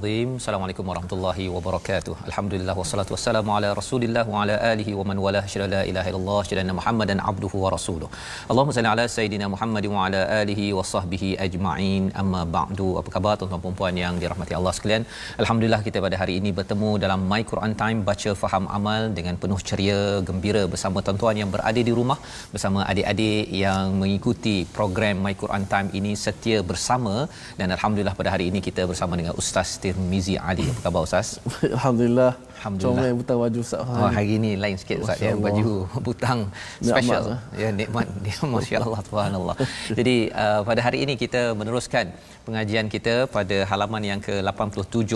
Al-Azim. Assalamualaikum warahmatullahi wabarakatuh. Alhamdulillah wassalatu wassalamu ala Rasulillah wa ala alihi wa man wala syada la ilaha illallah syada Muhammadan abduhu wa rasuluh. Allahumma salli ala sayidina Muhammad wa ala alihi wa sahbihi ajma'in. Amma ba'du. Apa khabar tuan-tuan dan puan yang dirahmati Allah sekalian? Alhamdulillah kita pada hari ini bertemu dalam My Quran Time baca faham amal dengan penuh ceria, gembira bersama tuan-tuan yang berada di rumah bersama adik-adik yang mengikuti program My Quran Time ini setia bersama dan alhamdulillah pada hari ini kita bersama dengan Ustaz Tirmizi Ali. Apa khabar Ustaz? Alhamdulillah. Alhamdulillah. Comel buta baju Ustaz. Oh, hari ini lain sikit Ustaz ya baju butang special Nikmat, ya nikmat dia masya-Allah subhanallah. Jadi uh, pada hari ini kita meneruskan pengajian kita pada halaman yang ke-87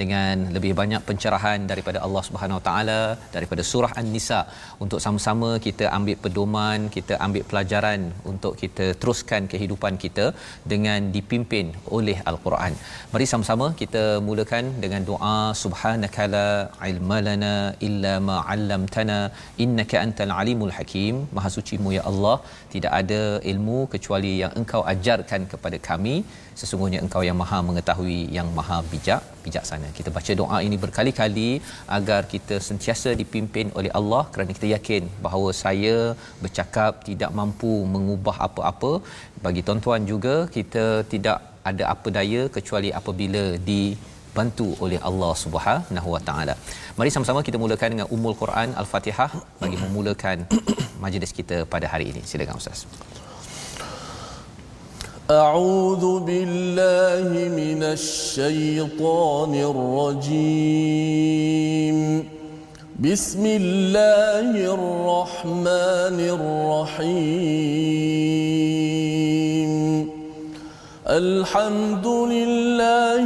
dengan lebih banyak pencerahan daripada Allah Subhanahu Taala daripada surah An-Nisa untuk sama-sama kita ambil pedoman, kita ambil pelajaran untuk kita teruskan kehidupan kita dengan dipimpin oleh Al-Quran. Mari sama-sama kita mulakan dengan doa subhanakala ilmalana illa ma 'allamtana innaka antal alimul hakim. Maha sucimu ya Allah, tidak ada ilmu kecuali yang engkau ajarkan kepada kami. Sesungguhnya engkau yang maha mengetahui, yang maha bijak, bijaksana. Kita baca doa ini berkali-kali agar kita sentiasa dipimpin oleh Allah kerana kita yakin bahawa saya bercakap tidak mampu mengubah apa-apa. Bagi tuan-tuan juga kita tidak ada apa daya kecuali apabila dibantu oleh Allah Subhanahu Wa Taala. Mari sama-sama kita mulakan dengan Ummul Quran Al-Fatihah bagi memulakan majlis kita pada hari ini. Silakan Ustaz. أعوذ بالله من الشيطان الرجيم بسم الله الرحمن الرحيم الحمد لله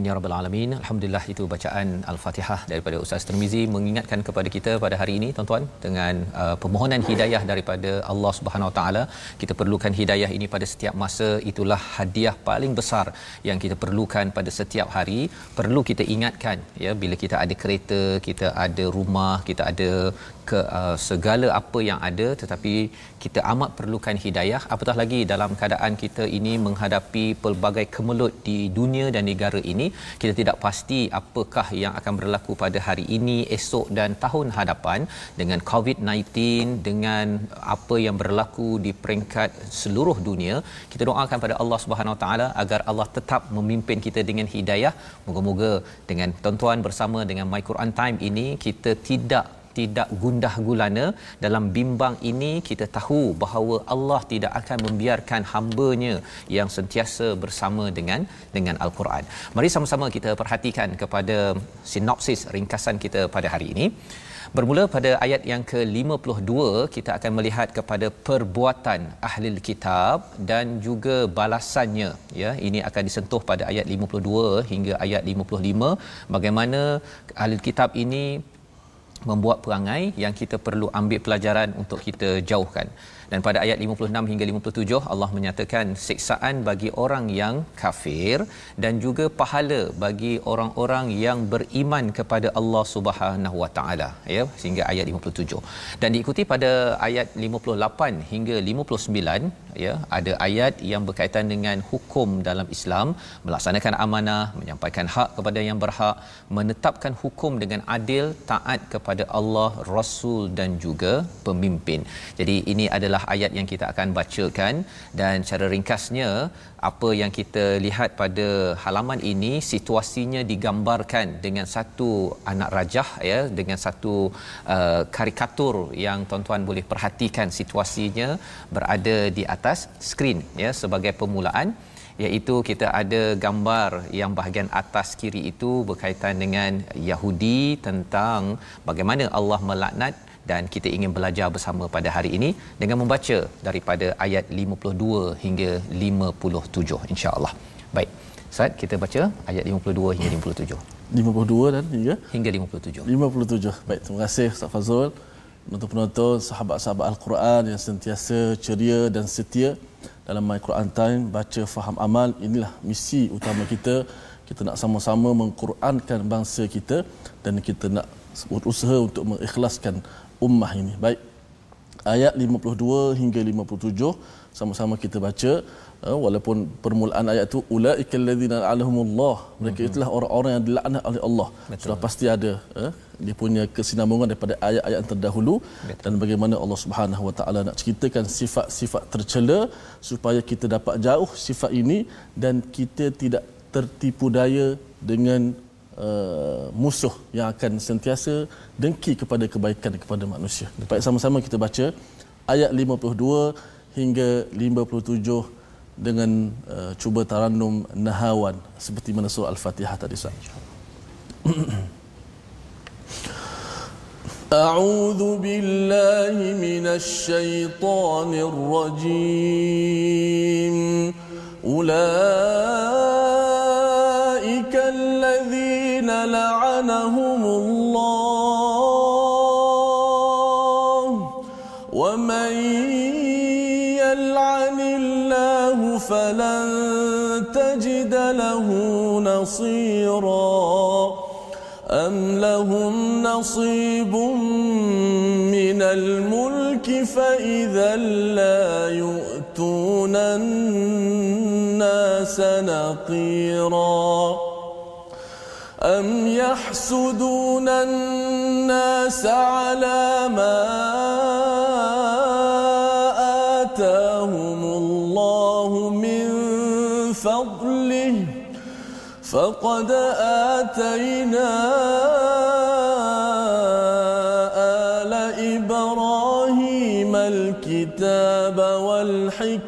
Amin ya rabbal alamin. Alhamdulillah itu bacaan Al-Fatihah daripada Ustaz Tirmizi mengingatkan kepada kita pada hari ini tuan-tuan dengan uh, permohonan hidayah daripada Allah Subhanahu Wa Taala. Kita perlukan hidayah ini pada setiap masa. Itulah hadiah paling besar yang kita perlukan pada setiap hari. Perlu kita ingatkan ya bila kita ada kereta, kita ada rumah, kita ada ke uh, segala apa yang ada tetapi kita amat perlukan hidayah apatah lagi dalam keadaan kita ini menghadapi pelbagai kemelut di dunia dan negara ini kita tidak pasti apakah yang akan berlaku pada hari ini esok dan tahun hadapan dengan COVID-19 dengan apa yang berlaku di peringkat seluruh dunia. Kita doakan pada Allah Subhanahu Taala agar Allah tetap memimpin kita dengan hidayah. Moga-moga dengan tuan-tuan bersama dengan My Quran Time ini kita tidak tidak gundah gulana dalam bimbang ini kita tahu bahawa Allah tidak akan membiarkan hamba-Nya yang sentiasa bersama dengan dengan al-Quran. Mari sama-sama kita perhatikan kepada sinopsis ringkasan kita pada hari ini. Bermula pada ayat yang ke-52 kita akan melihat kepada perbuatan ahli kitab dan juga balasannya ya ini akan disentuh pada ayat 52 hingga ayat 55 bagaimana ahli kitab ini membuat perangai yang kita perlu ambil pelajaran untuk kita jauhkan. Dan pada ayat 56 hingga 57 Allah menyatakan siksaan bagi orang yang kafir dan juga pahala bagi orang-orang yang beriman kepada Allah Subhanahu Wa Taala ya sehingga ayat 57. Dan diikuti pada ayat 58 hingga 59 ya ada ayat yang berkaitan dengan hukum dalam Islam melaksanakan amanah menyampaikan hak kepada yang berhak menetapkan hukum dengan adil taat kepada Allah Rasul dan juga pemimpin. Jadi ini adalah adalah ayat yang kita akan bacakan dan cara ringkasnya apa yang kita lihat pada halaman ini situasinya digambarkan dengan satu anak rajah ya dengan satu uh, karikatur yang tuan-tuan boleh perhatikan situasinya berada di atas skrin ya sebagai permulaan. Iaitu kita ada gambar yang bahagian atas kiri itu berkaitan dengan Yahudi tentang bagaimana Allah melaknat dan kita ingin belajar bersama pada hari ini dengan membaca daripada ayat 52 hingga 57 insya-Allah. Baik. Ustaz, kita baca ayat 52 hingga 57. 52 dan hingga hingga 57. 57. Baik, terima kasih Ustaz Fazrul. Penonton-penonton, sahabat-sahabat Al-Quran yang sentiasa ceria dan setia dalam My Quran Time, baca, faham, amal. Inilah misi utama kita. Kita nak sama-sama mengqurankan bangsa kita dan kita nak berusaha untuk mengikhlaskan ummah ini. Baik. Ayat 52 hingga 57 sama-sama kita baca uh, walaupun permulaan ayat itu ulaikal ladzina alahumullah mereka mhm. itulah orang-orang yang dilaknat oleh Allah Betul. sudah pasti ada uh, dia punya kesinambungan daripada ayat-ayat yang terdahulu Betul. dan bagaimana Allah Subhanahu wa taala nak ceritakan sifat-sifat tercela supaya kita dapat jauh sifat ini dan kita tidak tertipu daya dengan uh, musuh yang akan sentiasa dengki kepada kebaikan kepada manusia. Baik sama-sama kita baca ayat 52 hingga 57 dengan uh, cuba tarannum nahawan seperti mana surah al-Fatihah tadi Ustaz. أعوذ بالله من الشيطان الرجيم أولئك لهم نصيب من الملك فإذا لا يؤتون الناس نقيراً. أم يحسدون الناس على ما آتاهم الله من فضله فقد آتينا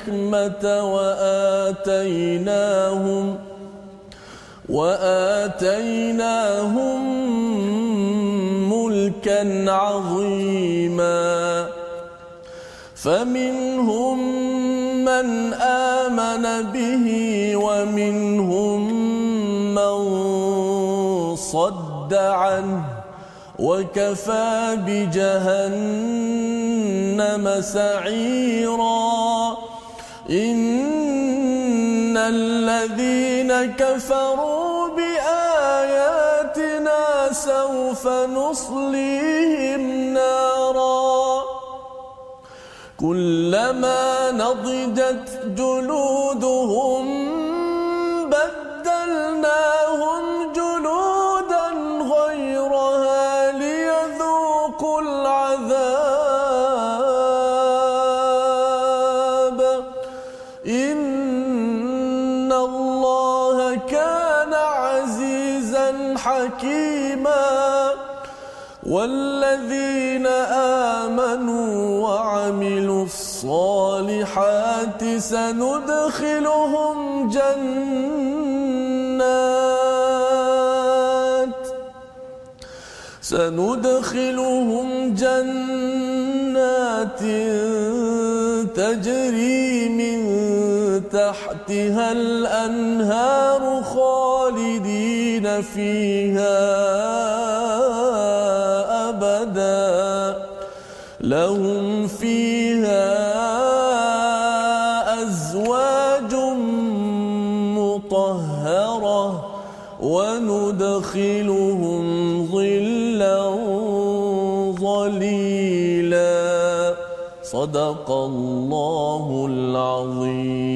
والحكمة وآتيناهم ۖ وآتيناهم ملكا عظيما. فمنهم من آمن به ومنهم من صد عنه وكفى بجهنم سعيرا. إن الذين كفروا بآياتنا سوف نصليهم نارا كلما نضجت جلودهم سندخلهم جنات. سندخلهم جنات تجري من تحتها الأنهار خالدين فيها أبدا. لهم وندخلهم ظلا ظليلا. صدق الله العظيم.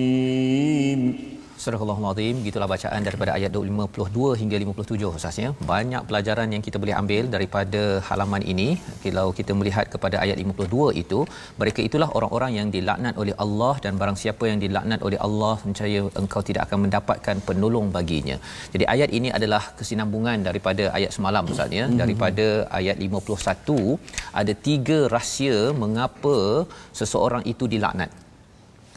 Surah Al-Azim gitulah bacaan daripada ayat 52 hingga 57 khususnya banyak pelajaran yang kita boleh ambil daripada halaman ini. Kalau kita melihat kepada ayat 52 itu mereka itulah orang-orang yang dilaknat oleh Allah dan barang siapa yang dilaknat oleh Allah percaya engkau tidak akan mendapatkan penolong baginya. Jadi ayat ini adalah kesinambungan daripada ayat semalam ustaz ya mm-hmm. daripada ayat 51 ada tiga rahsia mengapa seseorang itu dilaknat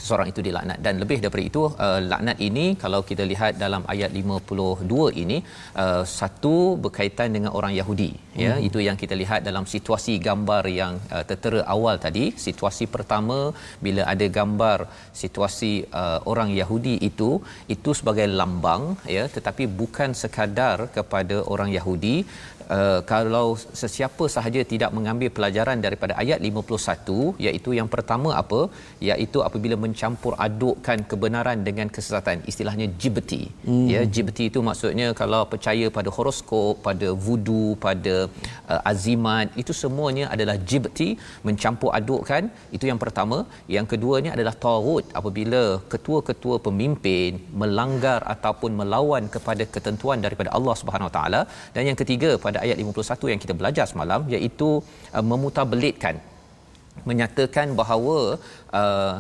seseorang itu dilaknat dan lebih daripada itu uh, laknat ini kalau kita lihat dalam ayat 52 ini uh, satu berkaitan dengan orang Yahudi ya. hmm. ya itu yang kita lihat dalam situasi gambar yang uh, tertera awal tadi situasi pertama bila ada gambar situasi uh, orang Yahudi itu itu sebagai lambang ya tetapi bukan sekadar kepada orang Yahudi uh, kalau sesiapa sahaja tidak mengambil pelajaran daripada ayat 51 iaitu yang pertama apa? Iaitu apabila mencampur adukkan kebenaran dengan kesesatan. Istilahnya jibti hmm. ya jibti itu maksudnya kalau percaya pada horoskop pada vudu pada uh, azimat itu semuanya adalah jibti mencampur adukkan. Itu yang pertama. Yang keduanya adalah tagut apabila ketua-ketua pemimpin melanggar ataupun melawan kepada ketentuan daripada Allah Subhanahu Wa Taala. Dan yang ketiga pada ayat 51 yang kita belajar semalam iaitu uh, memutabelitkan menyatakan bahawa uh,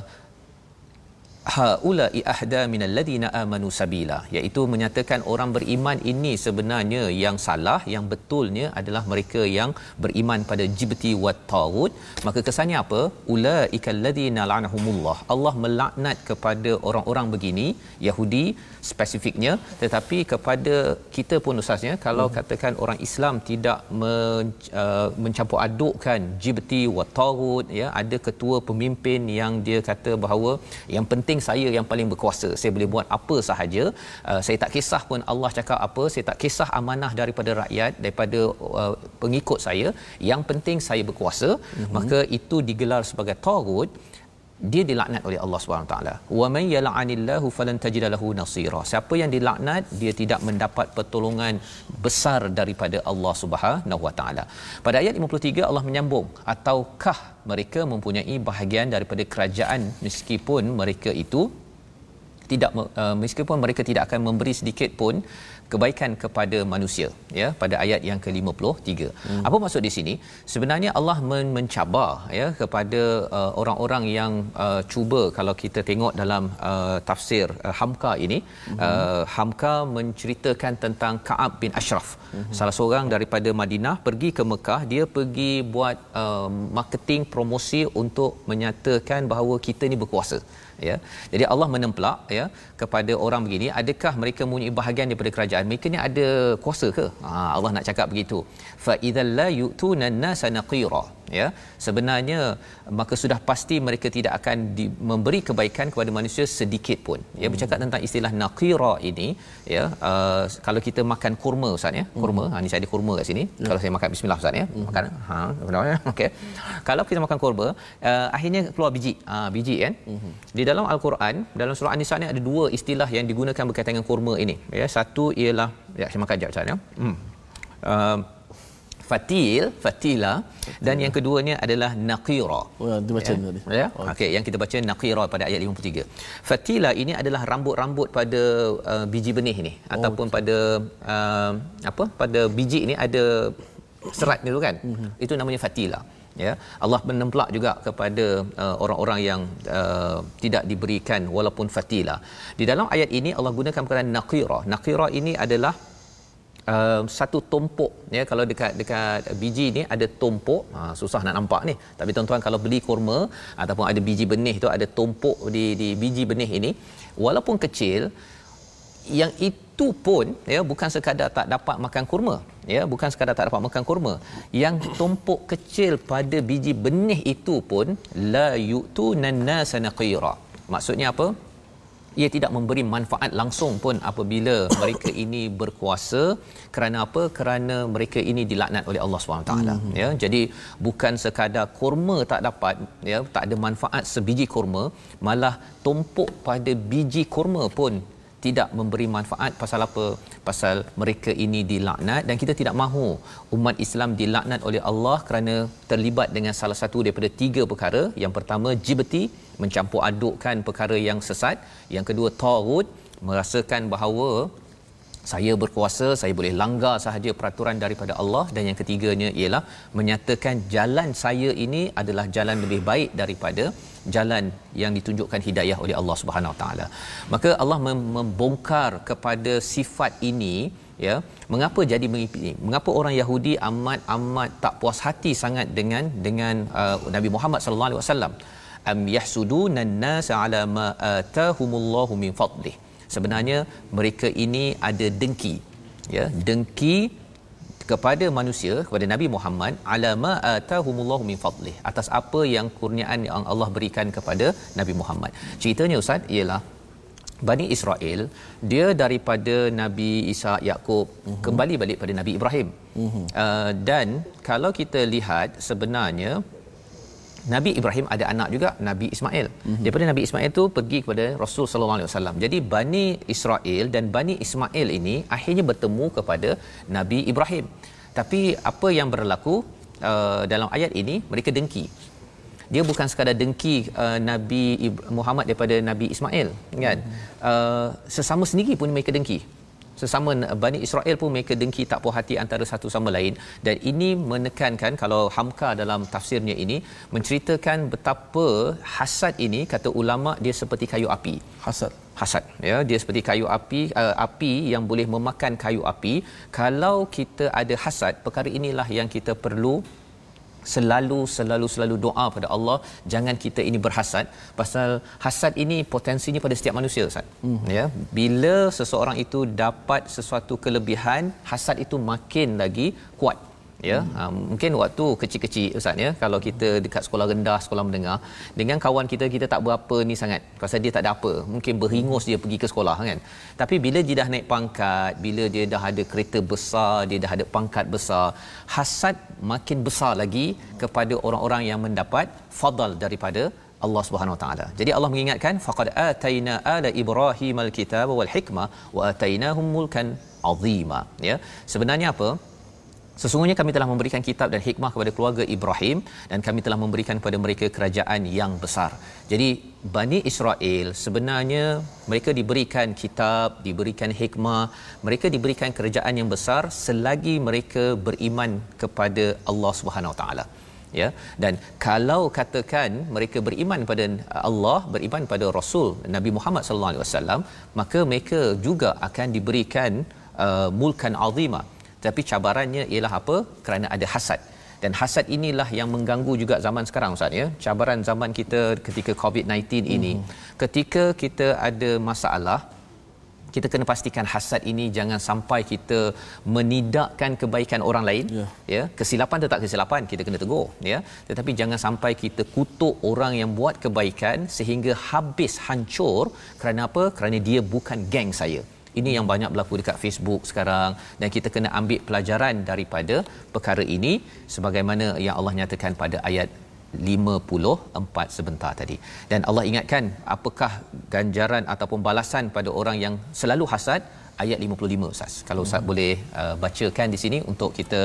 haula ihda min alladhina amanu sabila iaitu menyatakan orang beriman ini sebenarnya yang salah yang betulnya adalah mereka yang beriman pada jibti wa tagut maka kesannya apa? Ulaika alladhina la'anahumullah. Allah melaknat kepada orang-orang begini Yahudi spesifiknya tetapi kepada kita pun ustaznya kalau hmm. katakan orang Islam tidak men, uh, mencampur adukkan jibti wa tagut ya ada ketua pemimpin yang dia kata bahawa yang penting saya yang paling berkuasa. Saya boleh buat apa sahaja. Uh, saya tak kisah pun Allah cakap apa. Saya tak kisah amanah daripada rakyat daripada uh, pengikut saya. Yang penting saya berkuasa. Mm-hmm. maka itu digelar sebagai tagut dia dilaknat oleh Allah Subhanahu taala. Wa man yal'anillahu falan tajid lahu nasira. Siapa yang dilaknat dia tidak mendapat pertolongan besar daripada Allah Subhanahu wa taala. Pada ayat 53 Allah menyambung ataukah mereka mempunyai bahagian daripada kerajaan meskipun mereka itu tidak uh, meskipun mereka tidak akan memberi sedikit pun kebaikan kepada manusia ya pada ayat yang ke-53. Hmm. Apa maksud di sini? Sebenarnya Allah men- mencabar ya kepada uh, orang-orang yang uh, cuba kalau kita tengok dalam uh, tafsir uh, Hamka ini hmm. uh, Hamka menceritakan tentang Ka'ab bin Ashraf. Hmm. Salah seorang daripada Madinah pergi ke Mekah, dia pergi buat uh, marketing promosi untuk menyatakan bahawa kita ni berkuasa ya jadi Allah menemplak ya kepada orang begini adakah mereka mempunyai bahagian daripada kerajaan? Mereka ni ada kuasa ke? Ha, Allah nak cakap begitu. Fa idzal la yu'tuna an-nasa naqira. Ya sebenarnya maka sudah pasti mereka tidak akan di, memberi kebaikan kepada manusia sedikit pun. Ya hmm. bercakap tentang istilah naqira ini ya uh, kalau kita makan kurma ustaz ya kurma. Hmm. ha ni saya ada kurma kat sini. Hmm. kalau saya makan bismillah ustaz ya. Hmm. makan ha benar ya okey. Kalau kita makan kurma uh, akhirnya keluar biji. Ha biji kan? Hmm. di dalam al-Quran dalam surah an-nisa ni ada dua istilah yang digunakan berkaitan dengan kurma ini ya satu ialah ya saya makan jap ustaz ya hmm. uh, fatil fatila dan yang keduanya adalah naqira oh dibaca ya. tadi ya oh. okey yang kita baca naqira pada ayat 53 fatila ini adalah rambut-rambut pada uh, biji benih ini oh, ataupun okay. pada uh, apa pada biji ini ada serat dulu kan mm-hmm. itu namanya fatila ya Allah menemplak juga kepada uh, orang-orang yang uh, tidak diberikan walaupun fatila di dalam ayat ini Allah gunakan perkataan naqira. Naqira ini adalah uh, satu tumpuk. Ya kalau dekat dekat biji ni ada tumpuk. Ha, susah nak nampak ni. Tapi tuan-tuan kalau beli kurma ataupun ada biji benih tu ada tumpuk di di biji benih ini walaupun kecil yang itu pun ya bukan sekadar tak dapat makan kurma ya bukan sekadar tak dapat makan kurma. Yang tumpuk kecil pada biji benih itu pun la yu'tu nannasa naqira. Maksudnya apa? Ia tidak memberi manfaat langsung pun apabila mereka ini berkuasa. Kerana apa? Kerana mereka ini dilaknat oleh Allah SWT mm-hmm. ya. Jadi bukan sekadar kurma tak dapat ya tak ada manfaat sebiji kurma malah tumpuk pada biji kurma pun tidak memberi manfaat pasal apa? Pasal mereka ini dilaknat dan kita tidak mahu umat Islam dilaknat oleh Allah kerana terlibat dengan salah satu daripada tiga perkara. Yang pertama jibti mencampur adukkan perkara yang sesat. Yang kedua tagut merasakan bahawa saya berkuasa saya boleh langgar sahaja peraturan daripada Allah. Dan yang ketiganya ialah menyatakan jalan saya ini adalah jalan lebih baik daripada jalan yang ditunjukkan hidayah oleh Allah Subhanahu taala. Maka Allah membongkar kepada sifat ini ya mengapa jadi mengikuti mengapa orang Yahudi amat amat tak puas hati sangat dengan dengan uh, Nabi Muhammad sallallahu alaihi wasallam. Am yahsuduna an-nas ala ma atahumullahu min fadlih sebenarnya mereka ini ada dengki ya dengki kepada manusia kepada Nabi Muhammad alama atahumullahu min fadlih atas apa yang kurniaan yang Allah berikan kepada Nabi Muhammad. Ceritanya ustaz ialah Bani Israel dia daripada Nabi Isa Yakub uh-huh. kembali balik pada Nabi Ibrahim. Uh-huh. Uh, dan kalau kita lihat sebenarnya Nabi Ibrahim ada anak juga Nabi Ismail. Mm-hmm. Daripada Nabi Ismail tu pergi kepada Rasul sallallahu alaihi wasallam. Jadi Bani Israel dan Bani Ismail ini akhirnya bertemu kepada Nabi Ibrahim. Tapi apa yang berlaku uh, dalam ayat ini mereka dengki. Dia bukan sekadar dengki uh, Nabi Muhammad daripada Nabi Ismail kan. Mm-hmm. Uh, sesama sendiri pun mereka dengki sesama Bani Israel pun mereka dengki tak puas hati antara satu sama lain. Dan ini menekankan kalau Hamka dalam tafsirnya ini menceritakan betapa hasad ini kata ulama dia seperti kayu api. Hasad. Hasad ya dia seperti kayu api uh, api yang boleh memakan kayu api. Kalau kita ada hasad perkara inilah yang kita perlu selalu selalu selalu doa pada Allah jangan kita ini berhasad pasal hasad ini potensinya pada setiap manusia Ustaz. Hmm. Ya, bila seseorang itu dapat sesuatu kelebihan, hasad itu makin lagi kuat ya hmm. uh, mungkin waktu kecil-kecil ustaz ya kalau kita dekat sekolah rendah sekolah mendengar dengan kawan kita kita tak berapa ni sangat pasal dia tak ada apa mungkin beringus dia pergi ke sekolah kan tapi bila dia dah naik pangkat bila dia dah ada kereta besar dia dah ada pangkat besar hasad makin besar lagi kepada orang-orang yang mendapat fadal daripada Allah Subhanahu Wa Taala. Jadi Allah mengingatkan faqad ataina ala Ibrahim al-kitaba wal hikmah wa atainahum mulkan azima ya. Sebenarnya apa? Sesungguhnya kami telah memberikan kitab dan hikmah kepada keluarga Ibrahim dan kami telah memberikan kepada mereka kerajaan yang besar. Jadi Bani Israel sebenarnya mereka diberikan kitab, diberikan hikmah, mereka diberikan kerajaan yang besar selagi mereka beriman kepada Allah Subhanahu Taala. Ya. Dan kalau katakan mereka beriman pada Allah, beriman pada Rasul Nabi Muhammad sallallahu alaihi wasallam, maka mereka juga akan diberikan uh, mulkan azimah tapi cabarannya ialah apa? Kerana ada hasad. Dan hasad inilah yang mengganggu juga zaman sekarang ustaz ya. Cabaran zaman kita ketika covid-19 ini. Hmm. ketika kita ada masalah kita kena pastikan hasad ini jangan sampai kita menidakkan kebaikan orang lain ya, ya. kesilapan tetap kesilapan kita kena tegur ya. Tetapi jangan sampai kita kutuk orang yang buat kebaikan sehingga habis hancur. Kerana apa? Kerana dia bukan geng saya ini yang banyak berlaku dekat Facebook sekarang dan kita kena ambil pelajaran daripada perkara ini sebagaimana yang Allah nyatakan pada ayat 54 sebentar tadi. Dan Allah ingatkan apakah ganjaran ataupun balasan pada orang yang selalu hasad ayat 55 Ustaz. Kalau Ustaz hmm. boleh uh, bacakan di sini untuk kita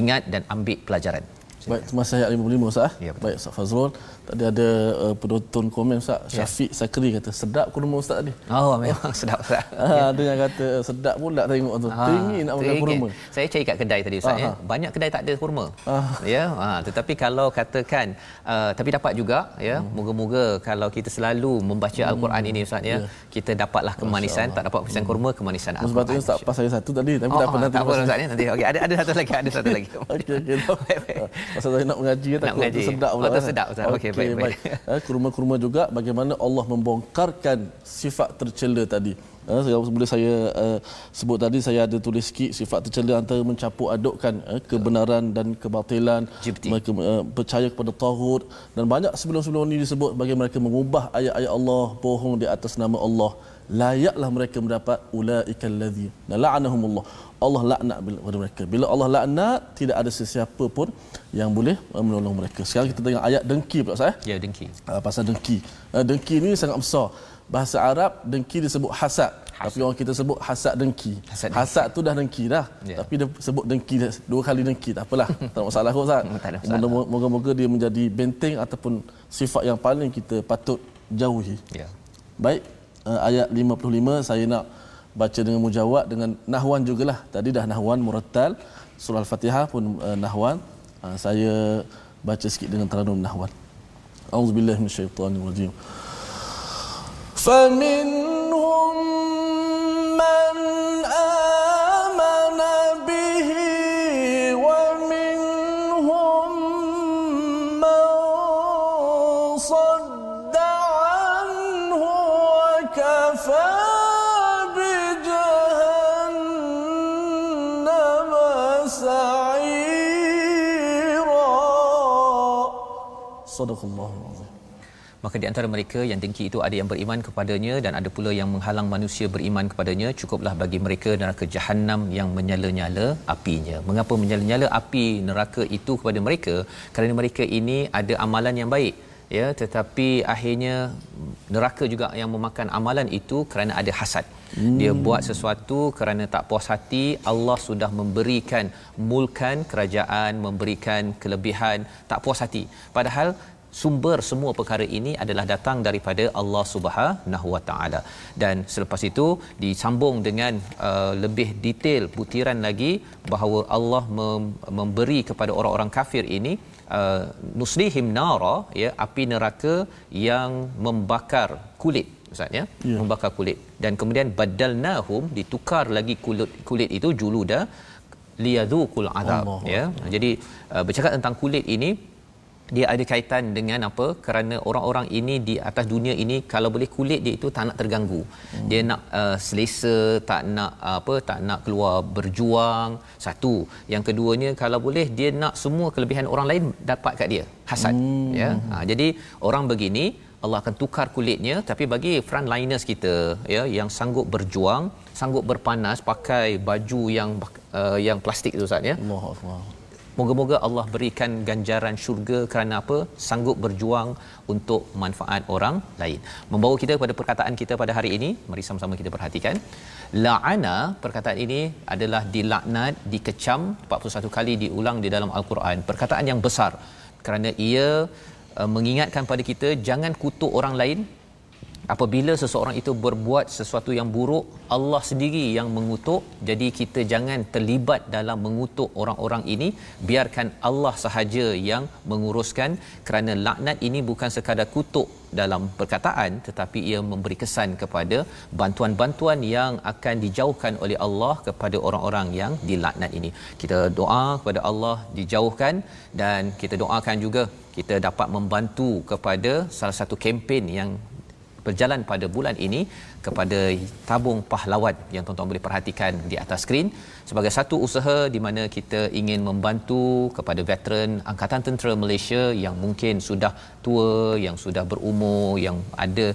ingat dan ambil pelajaran. Baik, masa ayat 55 Ustaz. Ya, Ya, betul. Baik Ustaz Fazrul. Tadi ada uh, penonton komen Ustaz. Syafiq Sakri kata sedap kurma Ustaz tadi. Oh memang sedap Ustaz. Ah, ada yang kata sedap pula tengok tu. Ah, Teringin nak makan kurma. Saya cari kat kedai tadi Ustaz ya. Aha. Banyak kedai tak ada kurma. Ah. Ya, ha, tetapi kalau katakan uh, tapi dapat juga ya. Hmm. Moga-moga kalau kita selalu membaca al-Quran ini Ustaz ya, kita dapatlah kemanisan, tak dapat kemanisan kurma, kemanisan al-Quran. Hmm. Sebab tu Ustaz pas saya satu tadi tapi Oh, tak apa oh, nanti. tak apa Ustaz ya nanti. Okey, ada ada satu lagi, ada satu lagi. Okey okey. Baik, baik. Pasal saya nak mengaji Nak takut mengaji. tu sedap pula. Oh, kan. sedap, Ustaz. Okey, baik, baik. Eh, kurma-kurma juga bagaimana Allah membongkarkan sifat tercela tadi. Eh, saya boleh saya uh, sebut tadi saya ada tulis sikit sifat tercela antara mencampur adukkan eh, kebenaran dan kebatilan Jibti. mereka uh, percaya kepada tauhid dan banyak sebelum-sebelum ini disebut bagaimana mereka mengubah ayat-ayat Allah bohong di atas nama Allah layaklah mereka mendapat ulaikal ladzi la'anahumullah Allah laknat kepada mereka bila Allah laknat tidak ada sesiapa pun yang boleh uh, menolong mereka sekarang kita tengok ayat dengki pula saya Ya, dengki. uh, pasal dengki uh, dengki ni sangat besar bahasa Arab dengki disebut hasad tapi orang kita sebut hasad dengki. Hasad Hasad, tu dah dengki dah. Ya. Tapi dia sebut dengki dua kali dengki tak apalah. tak ada masalah kot Ustaz. Tak ada masalah. Moga-moga dia menjadi benteng ataupun sifat yang paling kita patut jauhi. Ya. Baik, uh, ayat 55 saya nak baca dengan mujawab dengan nahwan jugalah. Tadi dah nahwan murattal. Surah al-fatihah pun uh, nahwan. Uh, saya baca sikit dengan teranum nahwan. Auzubillahi minasyaitanir rajim Sadaqallahul azim. Maka di antara mereka yang dengki itu ada yang beriman kepadanya dan ada pula yang menghalang manusia beriman kepadanya. Cukuplah bagi mereka neraka jahanam yang menyala-nyala apinya. Mengapa menyala-nyala api neraka itu kepada mereka? Kerana mereka ini ada amalan yang baik. Ya, tetapi akhirnya neraka juga yang memakan amalan itu kerana ada hasad. Dia hmm. buat sesuatu kerana tak puas hati, Allah sudah memberikan mulkan kerajaan, memberikan kelebihan, tak puas hati. Padahal sumber semua perkara ini adalah datang daripada Allah Subhanahu Wa Taala. Dan selepas itu disambung dengan uh, lebih detail butiran lagi bahawa Allah mem- memberi kepada orang-orang kafir ini uh, nuslihim nara ya api neraka yang membakar kulit ustaz ya? Ya. membakar kulit. Dan kemudian badalnahum ditukar lagi kulit kulit itu juluda liyadhuqul azab ya? Jadi uh, bercakap tentang kulit ini dia ada kaitan dengan apa? Kerana orang-orang ini di atas dunia ini kalau boleh kulit dia itu tak nak terganggu. Hmm. dia nak uh, selesa tak nak uh, apa tak nak keluar berjuang. Satu. Yang keduanya kalau boleh dia nak semua kelebihan orang lain dapat kat dia. Hasad. Hmm. ya? Ha, jadi orang begini Allah akan tukar kulitnya tapi bagi frontliners kita ya yang sanggup berjuang sanggup berpanas pakai baju yang uh, yang plastik tu Ustaz ya. Allahu akbar Moga-moga Allah berikan ganjaran syurga kerana apa? Sanggup berjuang untuk manfaat orang lain. Membawa kita kepada perkataan kita pada hari ini, mari sama-sama kita perhatikan. La'ana, perkataan ini adalah dilaknat, dikecam 41 kali diulang di dalam Al-Quran. Perkataan yang besar kerana ia uh, mengingatkan pada kita jangan kutuk orang lain apabila seseorang itu berbuat sesuatu yang buruk Allah sendiri yang mengutuk. Jadi kita jangan terlibat dalam mengutuk orang-orang ini. Biarkan Allah sahaja yang menguruskan. Kerana laknat ini bukan sekadar kutuk dalam perkataan tetapi ia memberi kesan kepada bantuan-bantuan yang akan dijauhkan oleh Allah kepada orang-orang yang dilaknat ini. Kita doa kepada Allah dijauhkan dan kita doakan juga kita dapat membantu kepada salah satu kempen yang berjalan pada bulan ini kepada tabung pahlawan yang tuan-tuan boleh perhatikan di atas skrin sebagai satu usaha di mana kita ingin membantu kepada veteran Angkatan Tentera Malaysia yang mungkin sudah tua, yang sudah berumur, yang ada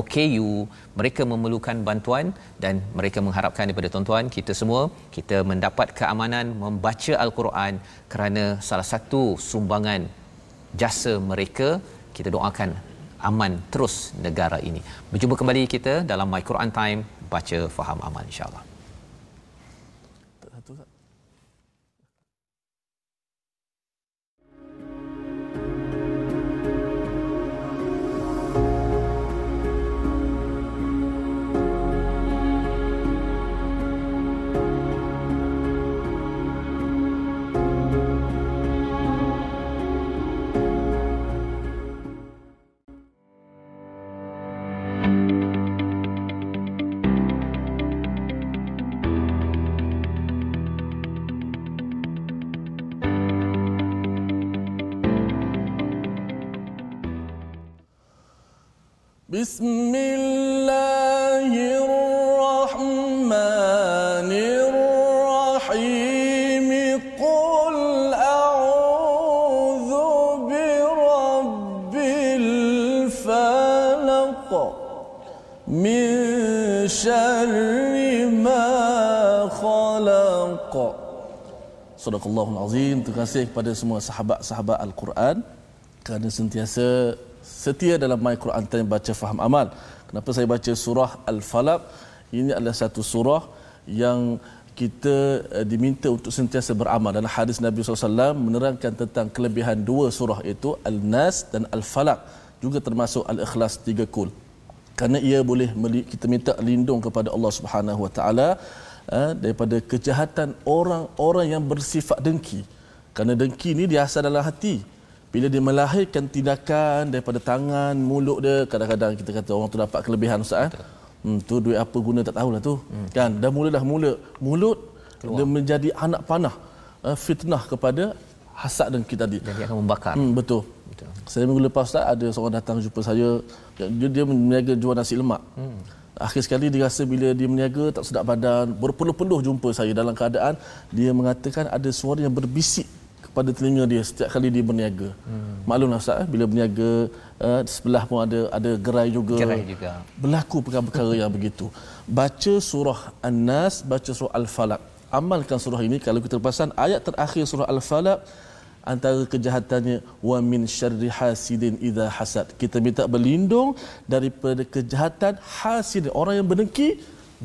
OKU, mereka memerlukan bantuan dan mereka mengharapkan daripada tuan-tuan kita semua kita mendapat keamanan membaca al-Quran kerana salah satu sumbangan jasa mereka. Kita doakan aman terus negara ini. Berjumpa kembali kita dalam My Quran Time baca faham aman insya-Allah. بسم الله الرحمن الرحيم قل أعوذ برب الفلق من شر ما خلق صدق الله العظيم terima kasih kepada semua sahabat-sahabat Al-Quran kerana sentiasa setia dalam My Quran Time baca faham amal. Kenapa saya baca surah Al-Falaq? Ini adalah satu surah yang kita uh, diminta untuk sentiasa beramal. Dalam hadis Nabi SAW menerangkan tentang kelebihan dua surah itu Al-Nas dan Al-Falaq. Juga termasuk Al-Ikhlas tiga kul. Kerana ia boleh kita minta lindung kepada Allah Subhanahu Wa Taala uh, daripada kejahatan orang-orang yang bersifat dengki. Kerana dengki ini dia asal dalam hati bila dia melahirkan tindakan daripada tangan, mulut dia, kadang-kadang kita kata orang tu dapat kelebihan Ustaz. Eh? Hmm, tu duit apa guna tak tahulah tu. Hmm. Kan? Dah mula dah mula. Mulut Keluar. dia menjadi anak panah. Uh, fitnah kepada hasad dan kita tadi. Dan dia akan membakar. Hmm, betul. betul. Saya minggu lepas Ustaz, ada seorang datang jumpa saya. Dia, dia meniaga jual nasi lemak. Hmm. Akhir sekali dia rasa bila dia meniaga tak sedap badan. Berpeluh-peluh jumpa saya dalam keadaan dia mengatakan ada suara yang berbisik pada telinga dia setiap kali dia berniaga. Hmm. Maklumlah Ustaz eh, bila berniaga uh, sebelah pun ada ada gerai juga. Gerai juga. Berlaku perkara-perkara yang begitu. Baca surah An-Nas, baca surah Al-Falaq. Amalkan surah ini kalau kita perasan ayat terakhir surah Al-Falaq antara kejahatannya wa min syarri hasidin idza hasad. Kita minta berlindung daripada kejahatan hasid orang yang berdengki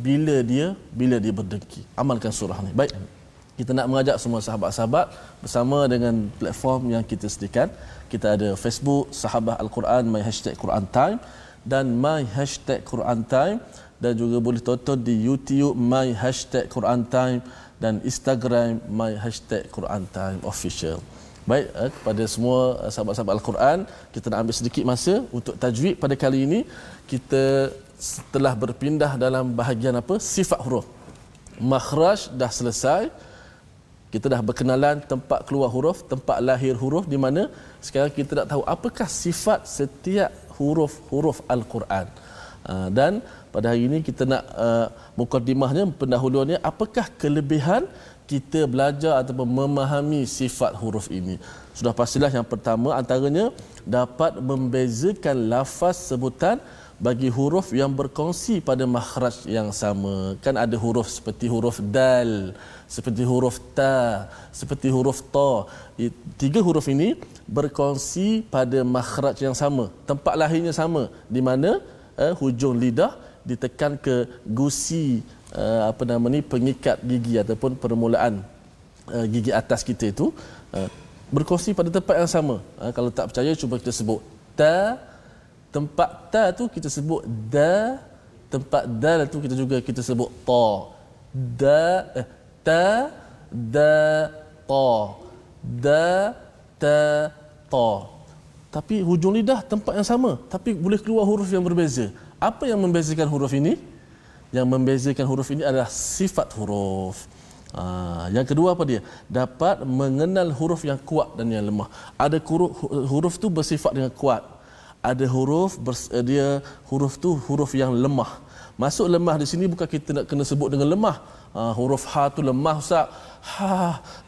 bila dia bila dia berdengki. Amalkan surah ini. Baik kita nak mengajak semua sahabat-sahabat bersama dengan platform yang kita sediakan. Kita ada Facebook Sahabat Al-Quran my hashtag Quran Time dan my hashtag Quran Time dan juga boleh tonton di YouTube my hashtag Quran Time dan Instagram my hashtag Quran Time official. Baik eh, kepada semua eh, sahabat-sahabat Al-Quran, kita nak ambil sedikit masa untuk tajwid pada kali ini. Kita setelah berpindah dalam bahagian apa? Sifat huruf. Makhraj dah selesai kita dah berkenalan tempat keluar huruf, tempat lahir huruf di mana sekarang kita nak tahu apakah sifat setiap huruf-huruf Al-Quran. Uh, dan pada hari ini kita nak uh, mukadimahnya pendahuluannya apakah kelebihan kita belajar ataupun memahami sifat huruf ini. Sudah pastilah yang pertama antaranya dapat membezakan lafaz sebutan bagi huruf yang berkongsi pada makhraj yang sama. Kan ada huruf seperti huruf dal, seperti huruf ta, seperti huruf ta. Tiga huruf ini berkongsi pada makhraj yang sama. Tempat lahirnya sama di mana eh, hujung lidah ditekan ke gusi eh, apa nama ni pengikat gigi ataupun permulaan eh, gigi atas kita itu eh, berkongsi pada tempat yang sama. Eh, kalau tak percaya cuba kita sebut ta tempat ta tu kita sebut da tempat dal tu kita juga kita sebut ta. Da eh, ta da ta. Da ta ta. Tapi hujung lidah tempat yang sama tapi boleh keluar huruf yang berbeza. Apa yang membezakan huruf ini? Yang membezakan huruf ini adalah sifat huruf. Ha, yang kedua apa dia? Dapat mengenal huruf yang kuat dan yang lemah. Ada huruf, huruf tu bersifat dengan kuat ada huruf eh, dia huruf tu huruf yang lemah. Masuk lemah di sini bukan kita nak kena sebut dengan lemah. Ha, huruf ha tu lemah ustaz. Ha,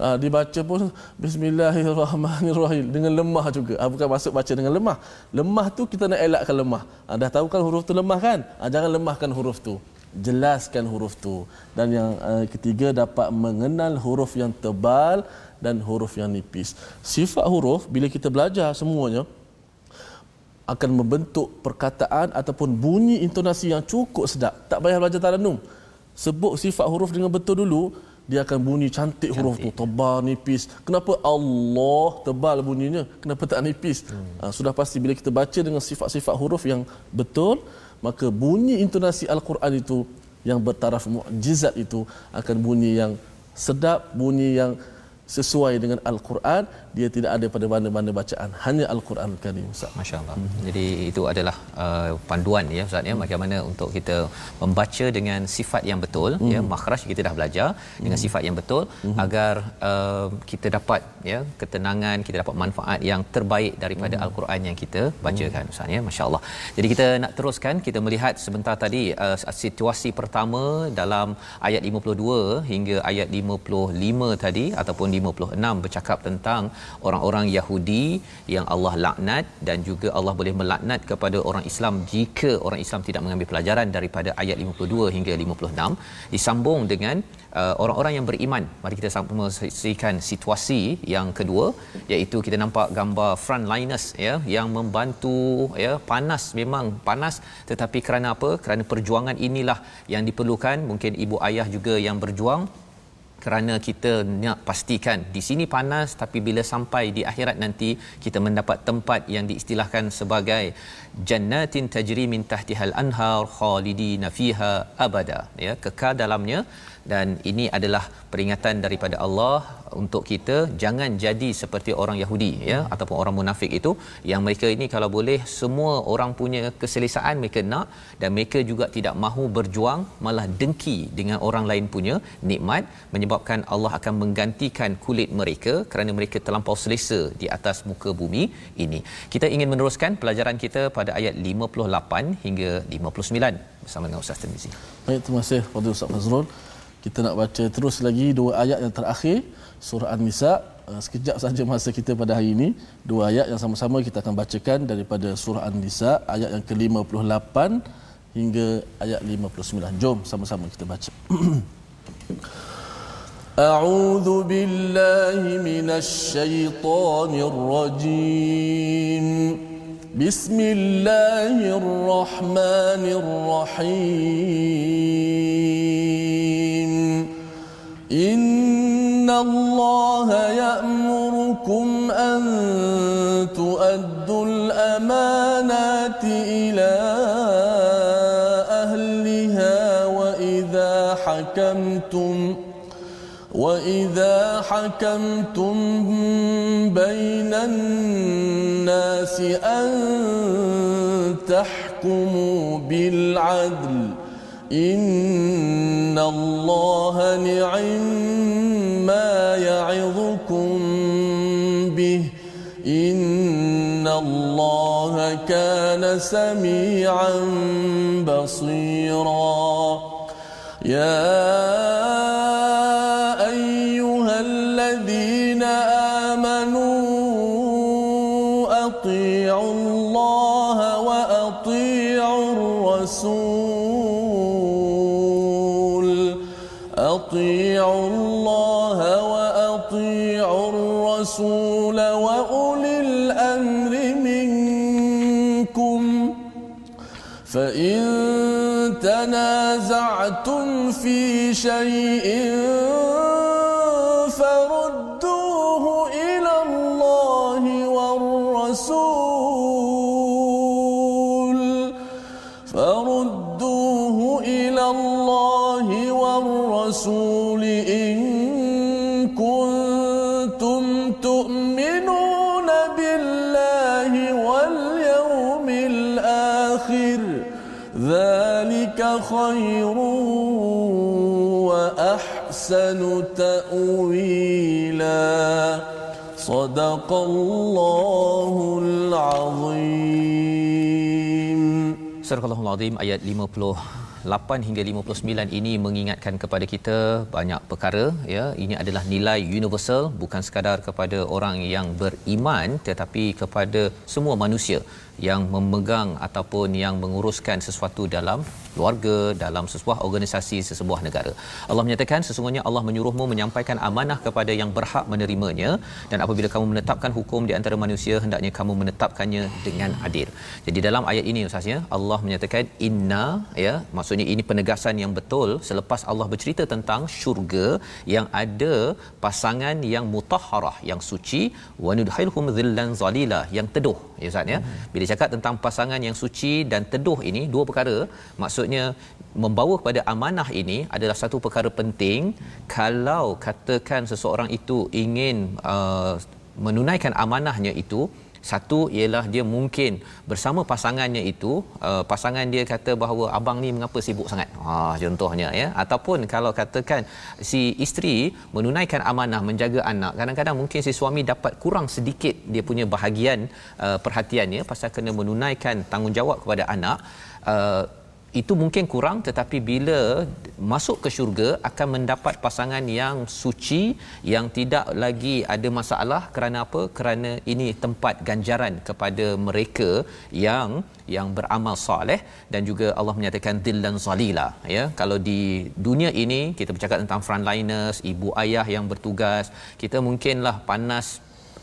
ha dibaca pun bismillahirrahmanirrahim dengan lemah juga. Ha, bukan masuk baca dengan lemah. Lemah tu kita nak elakkan lemah. Ha, dah tahu kan huruf tu lemah kan? Ha, jangan lemahkan huruf tu. Jelaskan huruf tu. Dan yang uh, ketiga dapat mengenal huruf yang tebal dan huruf yang nipis. Sifat huruf bila kita belajar semuanya akan membentuk perkataan ataupun bunyi intonasi yang cukup sedap. Tak payah belajar tarannum. Sebut sifat huruf dengan betul dulu, dia akan bunyi cantik, cantik. huruf tu tebal nipis. Kenapa Allah tebal bunyinya? Kenapa tak nipis? Hmm. Ha, sudah pasti bila kita baca dengan sifat-sifat huruf yang betul, maka bunyi intonasi Al-Quran itu yang bertaraf mukjizat itu akan bunyi yang sedap, bunyi yang sesuai dengan al-Quran dia tidak ada pada mana-mana bacaan hanya al-Quran Karim Ustaz. Masya-Allah. Hmm. Jadi itu adalah uh, panduan ya Ustaz ya hmm. bagaimana untuk kita membaca dengan sifat yang betul hmm. ya makhraj kita dah belajar hmm. dengan sifat yang betul hmm. agar uh, kita dapat ya ketenangan kita dapat manfaat yang terbaik daripada hmm. al-Quran yang kita bacakan hmm. Ustaz ya masya-Allah. Jadi kita nak teruskan kita melihat sebentar tadi uh, situasi pertama dalam ayat 52 hingga ayat 55 tadi ataupun 56 bercakap tentang orang-orang Yahudi yang Allah laknat dan juga Allah boleh melaknat kepada orang Islam jika orang Islam tidak mengambil pelajaran daripada ayat 52 hingga 56 disambung dengan uh, orang-orang yang beriman. Mari kita saksikan situasi yang kedua iaitu kita nampak gambar frontliners ya yang membantu ya panas memang panas. Tetapi kerana apa? Kerana perjuangan inilah yang diperlukan. Mungkin ibu ayah juga yang berjuang kerana kita nak pastikan di sini panas tapi bila sampai di akhirat nanti kita mendapat tempat yang diistilahkan sebagai jannatin tajri min tahtihal anhar khalidina fiha abada. Ya kekal dalamnya. Dan ini adalah peringatan daripada Allah untuk kita jangan jadi seperti orang Yahudi ya ataupun orang munafik itu. Yang mereka ini kalau boleh semua orang punya keselesaan mereka nak dan mereka juga tidak mahu berjuang malah dengki dengan orang lain punya nikmat menyebabkan Allah akan menggantikan kulit mereka kerana mereka terlampau selesa di atas muka bumi ini. Kita ingin meneruskan pelajaran kita pada ayat 58 hingga 59 bersama dengan Ustaz Tirmizi. Baik, terima kasih kepada Ustaz Fazrul kita nak baca terus lagi dua ayat yang terakhir surah An-Nisa uh, sekejap saja masa kita pada hari ini dua ayat yang sama-sama kita akan bacakan daripada surah An-Nisa ayat yang ke-58 hingga ayat 59 jom sama-sama kita baca أعوذ بالله من الشيطان الرجيم بسم الله الرحمن الرحيم. إن الله يأمركم أن تؤدوا الأمانات إلى أهلها وإذا حكمتم وإذا حكمتم بين الناس أن تحكموا بالعدل إن الله نعم ما يعظكم به إن الله كان سميعا بصيرا يا شيء فردوه إلى الله والرسول. فردوه إلى الله والرسول إن كنتم تؤمنون بالله واليوم الآخر. ذلك خير وأحسن تأويلا صدق الله العظيم Surah Al-Azim ayat 58 hingga 59 ini mengingatkan kepada kita banyak perkara ya ini adalah nilai universal bukan sekadar kepada orang yang beriman tetapi kepada semua manusia yang memegang ataupun yang menguruskan sesuatu dalam keluarga dalam sebuah organisasi sesebuah negara. Allah menyatakan sesungguhnya Allah menyuruhmu menyampaikan amanah kepada yang berhak menerimanya dan apabila kamu menetapkan hukum di antara manusia hendaknya kamu menetapkannya dengan adil. Jadi dalam ayat ini ustaznya Allah menyatakan inna ya maksudnya ini penegasan yang betul selepas Allah bercerita tentang syurga yang ada pasangan yang mutahharah yang suci wa nudkhilhum dhillan zalila yang teduh ya ustaz ya. Bila bercakap tentang pasangan yang suci dan teduh ini dua perkara. Maksudnya membawa kepada amanah ini adalah satu perkara penting. Kalau katakan seseorang itu ingin uh, menunaikan amanahnya itu satu ialah dia mungkin bersama pasangannya itu uh, pasangan dia kata bahawa abang ni mengapa sibuk sangat. Ha contohnya ya. Ataupun kalau katakan si isteri menunaikan amanah menjaga anak kadang-kadang mungkin si suami dapat kurang sedikit dia punya bahagian uh, perhatiannya pasal kena menunaikan tanggungjawab kepada anak uh, itu mungkin kurang tetapi bila masuk ke syurga akan mendapat pasangan yang suci yang tidak lagi ada masalah. Kerana apa? Kerana ini tempat ganjaran kepada mereka yang yang beramal soleh. Dan juga Allah menyatakan dillan zalila ya. Kalau di dunia ini kita bercakap tentang frontliners ibu ayah yang bertugas kita mungkinlah panas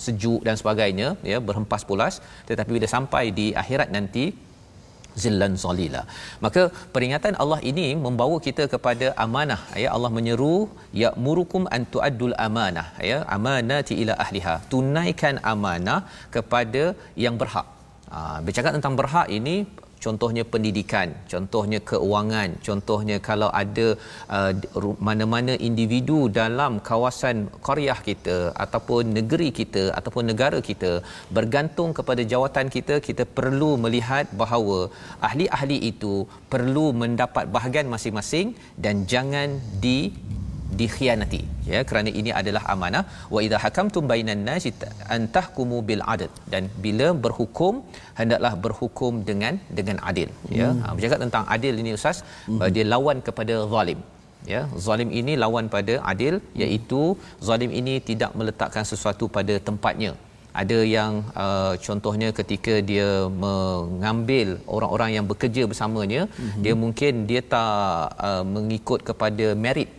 sejuk dan sebagainya ya berhempas pulas. Tetapi bila sampai di akhirat nanti zillan zalila. Maka peringatan Allah ini membawa kita kepada amanah. Ya Allah menyeru ya murukum an tuaddul amanah ya amanati ila ahliha. Tunaikan amanah kepada yang berhak. Ha, bercakap tentang berhak ini contohnya pendidikan contohnya keuangan contohnya kalau ada uh, mana-mana individu dalam kawasan qaryah kita ataupun negeri kita ataupun negara kita bergantung kepada jawatan kita kita perlu melihat bahawa ahli-ahli itu perlu mendapat bahagian masing-masing dan jangan di dikhianati. Ya kerana ini adalah amanah. Wa idza hakamtum bainan nasi antahkumu bil adl dan bila berhukum hendaklah berhukum dengan dengan adil. Ya hmm. ha, bercakap tentang adil ini ustaz hmm. dia lawan kepada zalim. Ya zalim ini lawan pada adil iaitu zalim ini tidak meletakkan sesuatu pada tempatnya. Ada yang uh, contohnya ketika dia mengambil orang-orang yang bekerja bersamanya mm-hmm. dia mungkin dia tak uh, mengikut kepada merit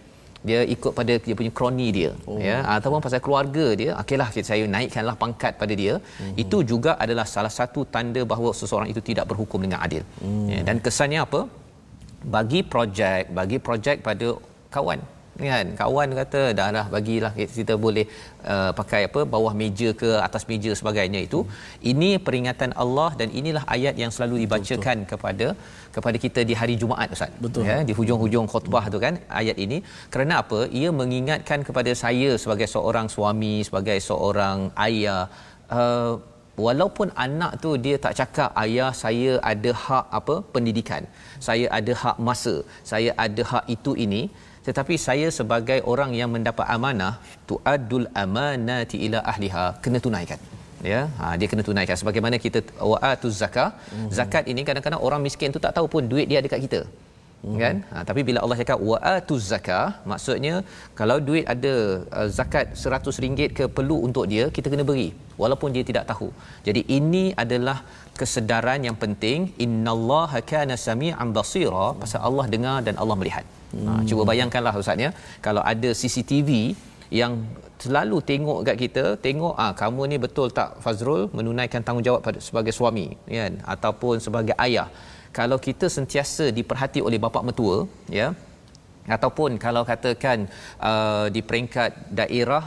dia ikut pada dia punya kroni dia oh. ya ataupun pasal keluarga dia okeylah saya naikkanlah pangkat pada dia hmm. itu juga adalah salah satu tanda bahawa seseorang itu tidak berhukum dengan adil hmm. ya, dan kesannya apa bagi projek bagi projek pada kawan kan? Kawan kata dah dah bagilah kita boleh uh, pakai apa bawah meja ke atas meja sebagainya itu. Hmm. ini peringatan Allah dan inilah ayat yang selalu dibacakan betul, kepada kepada kita di hari Jumaat ustaz. Betul. Ya di hujung-hujung khutbah tu kan ayat ini. Kerana apa? Ia mengingatkan kepada saya sebagai seorang suami sebagai seorang ayah uh, walaupun anak tu dia tak cakap ayah saya ada hak apa? Pendidikan. Saya ada hak masa. Saya ada hak itu ini tetapi saya sebagai orang yang mendapat amanah tuadul amanati ila ahliha kena tunaikan. Ya? Ha, dia kena tunaikan. Sebagaimana kita waatuz zakat mm-hmm. zakat ini kadang-kadang orang miskin tu tak tahu pun duit dia ada dekat kita. Mm-hmm. kan? Ha, tapi bila Allah cakap waatuz zakat maksudnya kalau duit ada uh, zakat RM100 ke perlu untuk dia kita kena beri. Walaupun dia tidak tahu. Jadi ini adalah kesedaran yang penting. Innallaha kana samian basira. Pasal Allah dengar dan Allah melihat Hmm. Ha, cuba bayangkanlah ustaz ya. Kalau ada CCTV yang selalu tengok kat kita tengok ah kamu ni betul tak Fazrul? menunaikan tanggungjawab pada sebagai suami kan? Ataupun sebagai ayah. Kalau kita sentiasa diperhati oleh bapa mertua ya ataupun kalau katakan uh, di peringkat daerah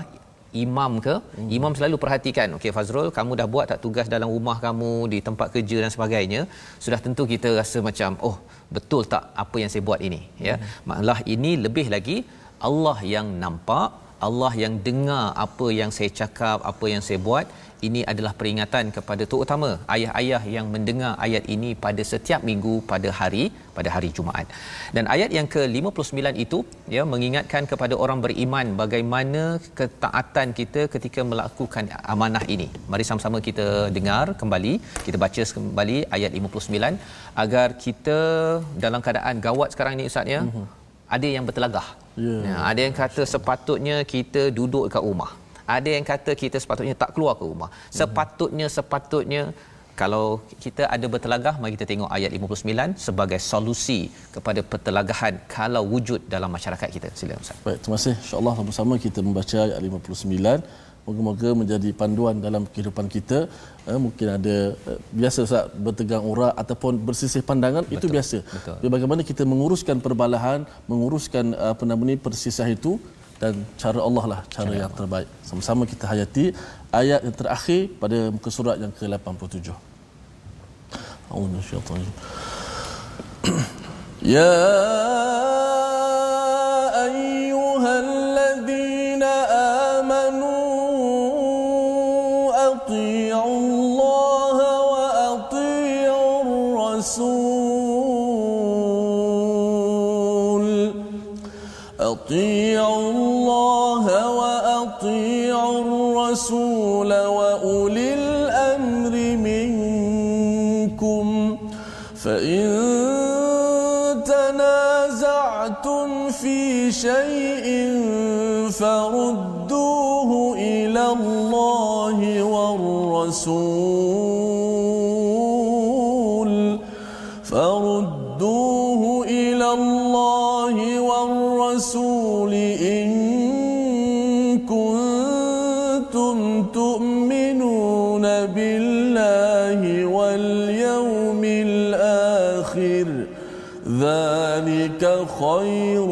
imam ke hmm. imam selalu perhatikan okey Fazrul kamu dah buat tak tugas dalam rumah kamu di tempat kerja dan sebagainya sudah tentu kita rasa macam oh betul tak apa yang saya buat ini ya hmm. malah ini lebih lagi Allah yang nampak Allah yang dengar apa yang saya cakap apa yang saya buat ini adalah peringatan kepada terutama ayah-ayah yang mendengar ayat ini pada setiap minggu pada hari pada hari Jumaat. Dan ayat yang ke-59 itu ya mengingatkan kepada orang beriman bagaimana ketaatan kita ketika melakukan amanah ini. Mari sama-sama kita dengar kembali, kita baca kembali ayat 59 agar kita dalam keadaan gawat sekarang ni Ustaz ya. Mm-hmm. Ada yang bertelagah. Yeah. Ya, ada yang kata sepatutnya kita duduk kat rumah. Ada yang kata kita sepatutnya tak keluar ke rumah. Sepatutnya sepatutnya kalau kita ada bertelagah mari kita tengok ayat 59 sebagai solusi kepada pertelagahan kalau wujud dalam masyarakat kita. Silakan ustaz. Baik terima kasih. Insyaallah sama-sama kita membaca ayat 59 moga-moga menjadi panduan dalam kehidupan kita. Uh, mungkin ada uh, biasa Ustaz bertegang ura ataupun bersisih pandangan betul, itu biasa. betul. bagaimana kita menguruskan perbalahan menguruskan uh, apa nama ni persisah itu dan cara Allah lah cara, cara yang Allah. terbaik. Sama-sama kita hayati ayat yang terakhir pada muka surat yang ke-87. A'udzu billahi Ya أطيعوا الله وأطيعوا الرسول. أطيعوا الله وأطيعوا الرسول. والرسول فردوه إلى الله والرسول إن كنتم تؤمنون بالله واليوم الآخر ذلك خير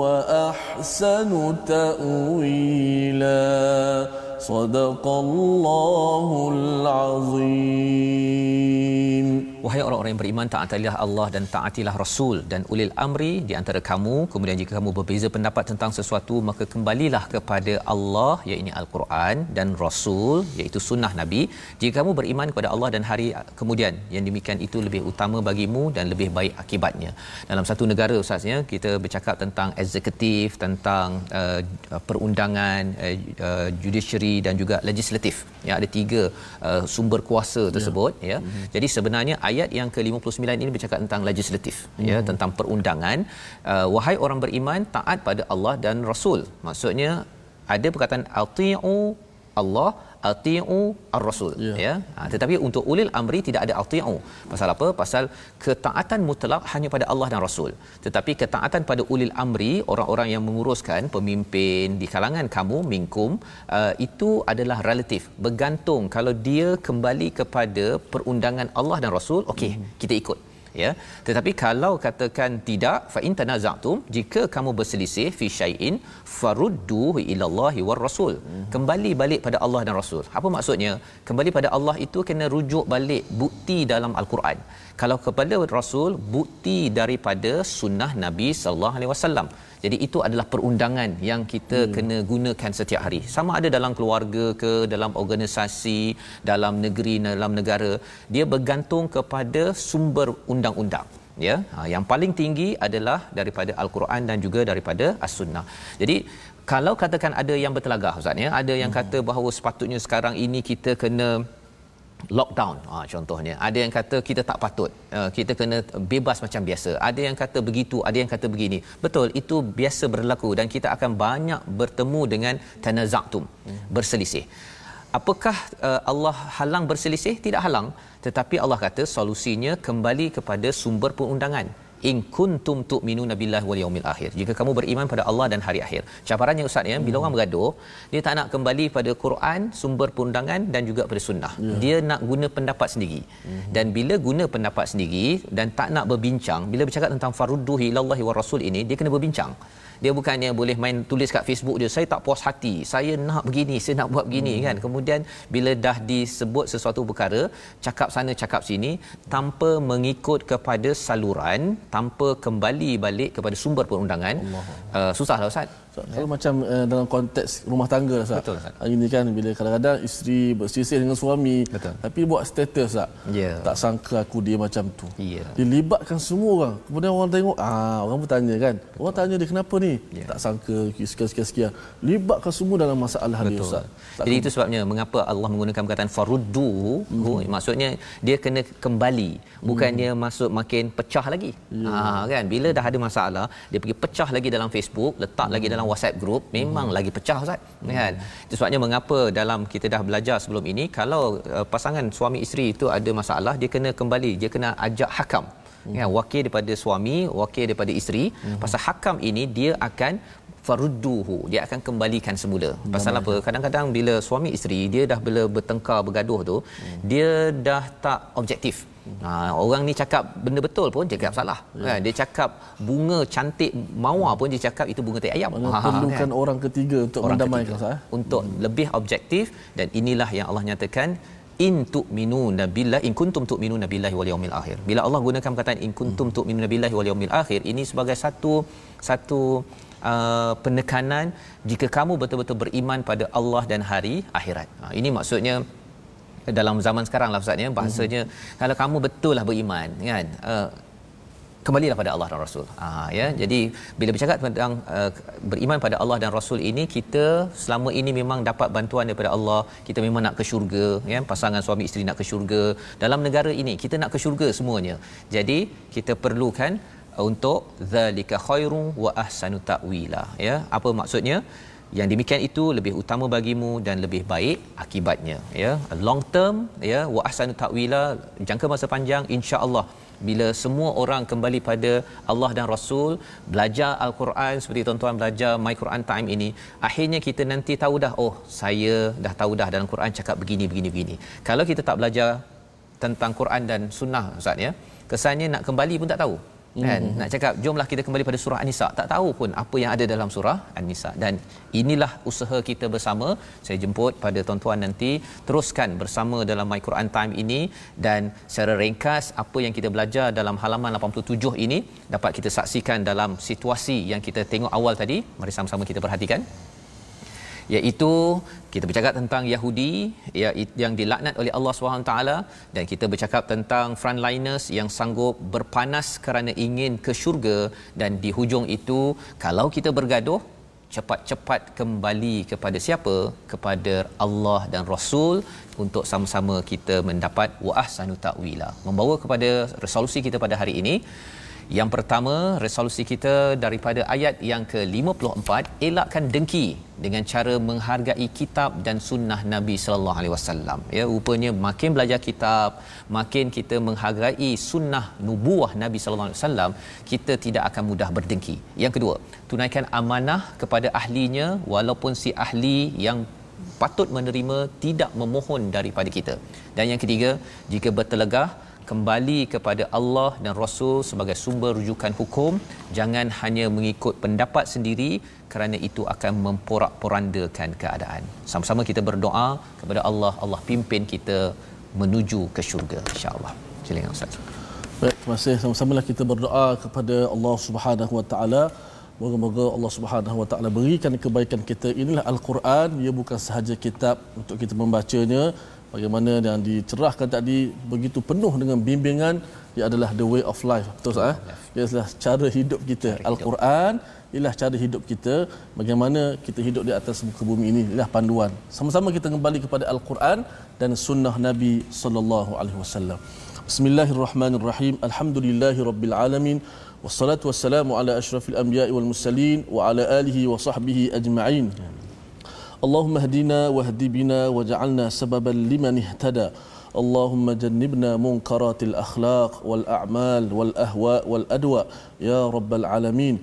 وأحسن تأويلا. صدق الله العظيم Wahai orang-orang yang beriman taatilah Allah dan taatilah Rasul dan ulil amri di antara kamu. Kemudian jika kamu berbeza pendapat tentang sesuatu maka kembalilah kepada Allah iaitu Al-Quran dan Rasul iaitu sunnah Nabi. Jika kamu beriman kepada Allah dan hari kemudian yang demikian itu lebih utama bagimu dan lebih baik akibatnya. Dalam satu negara ustaznya kita bercakap tentang eksekutif tentang uh, perundangan uh, uh, judiciary dan juga legislatif. Ya ada tiga uh, sumber kuasa tersebut ya, ya. Mm-hmm. jadi sebenarnya ayat yang ke-59 ini bercakap tentang legislatif hmm. ya tentang perundangan uh, wahai orang beriman taat pada Allah dan Rasul maksudnya ada perkataan ati'u Allah ati'u ar-rasul. Yeah. ya. Ha, tetapi untuk ulil amri tidak ada ati'u pasal apa? Pasal ketaatan mutlak hanya pada Allah dan Rasul. Tetapi ketaatan pada ulil amri orang-orang yang menguruskan pemimpin di kalangan kamu minkum uh, itu adalah relatif. Bergantung kalau dia kembali kepada perundangan Allah dan Rasul okey hmm. kita ikut ya. Tetapi kalau katakan tidak fa in tanaza'tum jika kamu berselisih fi syai'in farudduhu ila Allahi war rasul. Kembali balik pada Allah dan Rasul. Apa maksudnya? Kembali pada Allah itu kena rujuk balik bukti dalam al-Quran kalau kepada Rasul bukti daripada sunnah Nabi sallallahu alaihi wasallam jadi itu adalah perundangan yang kita hmm. kena gunakan setiap hari. Sama ada dalam keluarga ke dalam organisasi, dalam negeri, dalam negara, dia bergantung kepada sumber undang-undang. Ya, ha, yang paling tinggi adalah daripada al-Quran dan juga daripada as-sunnah. Jadi kalau katakan ada yang bertelagah ustaz ya, ada yang hmm. kata bahawa sepatutnya sekarang ini kita kena lockdown. Ha, contohnya. Ada yang kata kita tak patut. Uh, kita kena bebas macam biasa. Ada yang kata begitu ada yang kata begini. Betul itu biasa berlaku dan kita akan banyak bertemu dengan tanaza'tum berselisih. Apakah uh, Allah halang berselisih? Tidak halang. Tetapi Allah kata solusinya kembali kepada sumber perundangan in kuntum tu'minuna billahi wal yaumil akhir jika kamu beriman pada Allah dan hari akhir cabarannya ustaz ya bila hmm. orang bergaduh dia tak nak kembali pada Quran sumber perundangan dan juga pada sunnah yeah. dia nak guna pendapat sendiri hmm. dan bila guna pendapat sendiri dan tak nak berbincang bila bercakap tentang farudduhi ilallahi war rasul ini dia kena berbincang dia bukannya boleh main tulis kat Facebook dia saya tak puas hati saya nak begini saya nak buat begini hmm. kan kemudian bila dah disebut sesuatu perkara cakap sana cakap sini tanpa mengikut kepada saluran tanpa kembali balik kepada sumber perundangan uh, susahlah ustaz kalau ya. macam uh, dalam konteks rumah tangga lah Betul Ustaz. Hari ni kan bila kadang-kadang isteri berselisih dengan suami Betul. tapi buat status Ustaz. Yeah. Tak sangka aku dia macam tu. Yeah. Dia libatkan semua orang. Kemudian orang tengok ah orang pun tanya kan. Orang tanya dia kenapa ni? Yeah. Tak sangka sekian sekian Libatkan semua dalam masalah dia Ustaz. Tak Jadi itu sebabnya mengapa Allah menggunakan perkataan faruddu hmm. maksudnya dia kena kembali bukannya hmm. masuk makin pecah lagi. Yeah. Ha kan bila dah ada masalah dia pergi pecah lagi dalam Facebook, letak hmm. lagi dalam dalam WhatsApp group memang hmm. lagi pecah Ustaz hmm. kan itu sebabnya mengapa dalam kita dah belajar sebelum ini kalau uh, pasangan suami isteri itu ada masalah dia kena kembali dia kena ajak hakam hmm. ya wakil daripada suami wakil daripada isteri hmm. pasal hakam ini dia akan farudduhu dia akan kembalikan semula pasal apa kadang-kadang bila suami isteri dia dah bila bertengkar bergaduh tu hmm. dia dah tak objektif Ha, orang ni cakap benda betul pun dia cakap salah. Ya. Kan? Dia cakap bunga cantik mawar pun dia cakap itu bunga tai ayam. Ha, perlukan kan? orang ketiga untuk orang mendamaikan ketiga, Untuk hmm. lebih objektif dan inilah yang Allah nyatakan in tu'minuna billahi in kuntum tu'minuna billahi wal yaumil akhir. Bila Allah gunakan perkataan in kuntum tu'minuna billahi wal yaumil akhir ini sebagai satu satu uh, penekanan jika kamu betul-betul beriman pada Allah dan hari akhirat. Ha, ini maksudnya dalam zaman sekarang lah Ustaz ya bahasanya mm-hmm. kalau kamu betul lah beriman kan uh, kembalilah pada Allah dan Rasul. Ha, ya. Jadi bila bercakap tentang uh, beriman pada Allah dan Rasul ini kita selama ini memang dapat bantuan daripada Allah. Kita memang nak ke syurga, ya. Pasangan suami isteri nak ke syurga. Dalam negara ini kita nak ke syurga semuanya. Jadi kita perlukan untuk zalika khairum wa ahsanu ta'wila, ya. Apa maksudnya? yang demikian itu lebih utama bagimu dan lebih baik akibatnya ya long term ya wa ahsanu ta'wila jangka masa panjang insya-Allah bila semua orang kembali pada Allah dan Rasul belajar al-Quran seperti tuan-tuan belajar my Quran time ini akhirnya kita nanti tahu dah oh saya dah tahu dah dalam Quran cakap begini begini begini kalau kita tak belajar tentang Quran dan sunnah ustaz ya kesannya nak kembali pun tak tahu kan? Mm-hmm. nak cakap jomlah kita kembali pada surah an-nisa. Tak tahu pun apa yang ada dalam surah an-nisa. Dan inilah usaha kita bersama. Saya jemput pada tuan-tuan nanti teruskan bersama dalam my Quran time ini. Dan secara ringkas apa yang kita belajar dalam halaman 87 ini dapat kita saksikan dalam situasi yang kita tengok awal tadi. Mari sama-sama kita perhatikan iaitu kita bercakap tentang Yahudi ya, yang dilaknat oleh Allah SWT dan kita bercakap tentang frontliners yang sanggup berpanas kerana ingin ke syurga dan di hujung itu kalau kita bergaduh cepat-cepat kembali kepada siapa? Kepada Allah dan Rasul untuk sama-sama kita mendapat wa'ah sanu ta'wila. Membawa kepada resolusi kita pada hari ini yang pertama, resolusi kita daripada ayat yang ke-54, elakkan dengki dengan cara menghargai kitab dan sunnah Nabi sallallahu alaihi wasallam. Ya, rupanya makin belajar kitab, makin kita menghargai sunnah nubuah Nabi sallallahu alaihi wasallam, kita tidak akan mudah berdengki. Yang kedua, tunaikan amanah kepada ahlinya walaupun si ahli yang patut menerima tidak memohon daripada kita. Dan yang ketiga, jika bertelegah kembali kepada Allah dan Rasul sebagai sumber rujukan hukum. Jangan hanya mengikut pendapat sendiri kerana itu akan memporak-porandakan keadaan. Sama-sama kita berdoa kepada Allah. Allah pimpin kita menuju ke syurga insya-Allah. Silakan ustaz. Baik terima kasih. Sama-samalah kita berdoa kepada Allah Subhanahu wa taala. Moga-moga Allah Subhanahu Wa Taala berikan kebaikan kita. Inilah Al-Quran, ia bukan sahaja kitab untuk kita membacanya, bagaimana yang dicerahkan tadi begitu penuh dengan bimbingan ia adalah the way of life. Betul tak eh? Ia adalah cara hidup kita. al-Quran ialah cara hidup kita. Bagaimana kita hidup di atas muka bumi ini ialah panduan. Sama-sama kita kembali kepada al-Quran dan sunnah Nabi sallallahu alaihi wasallam. Bismillahirrahmanirrahim. Alhamdulillahirabbil alamin. Wassalatu wassalamu ala asyrafil anbiya'i wal mursalin wa ala alihi wa sahbihi ajma'in اللهم اهدنا واهد بنا واجعلنا سببا لمن اهتدى اللهم جنبنا منكرات الاخلاق والاعمال والاهواء والادواء يا رب العالمين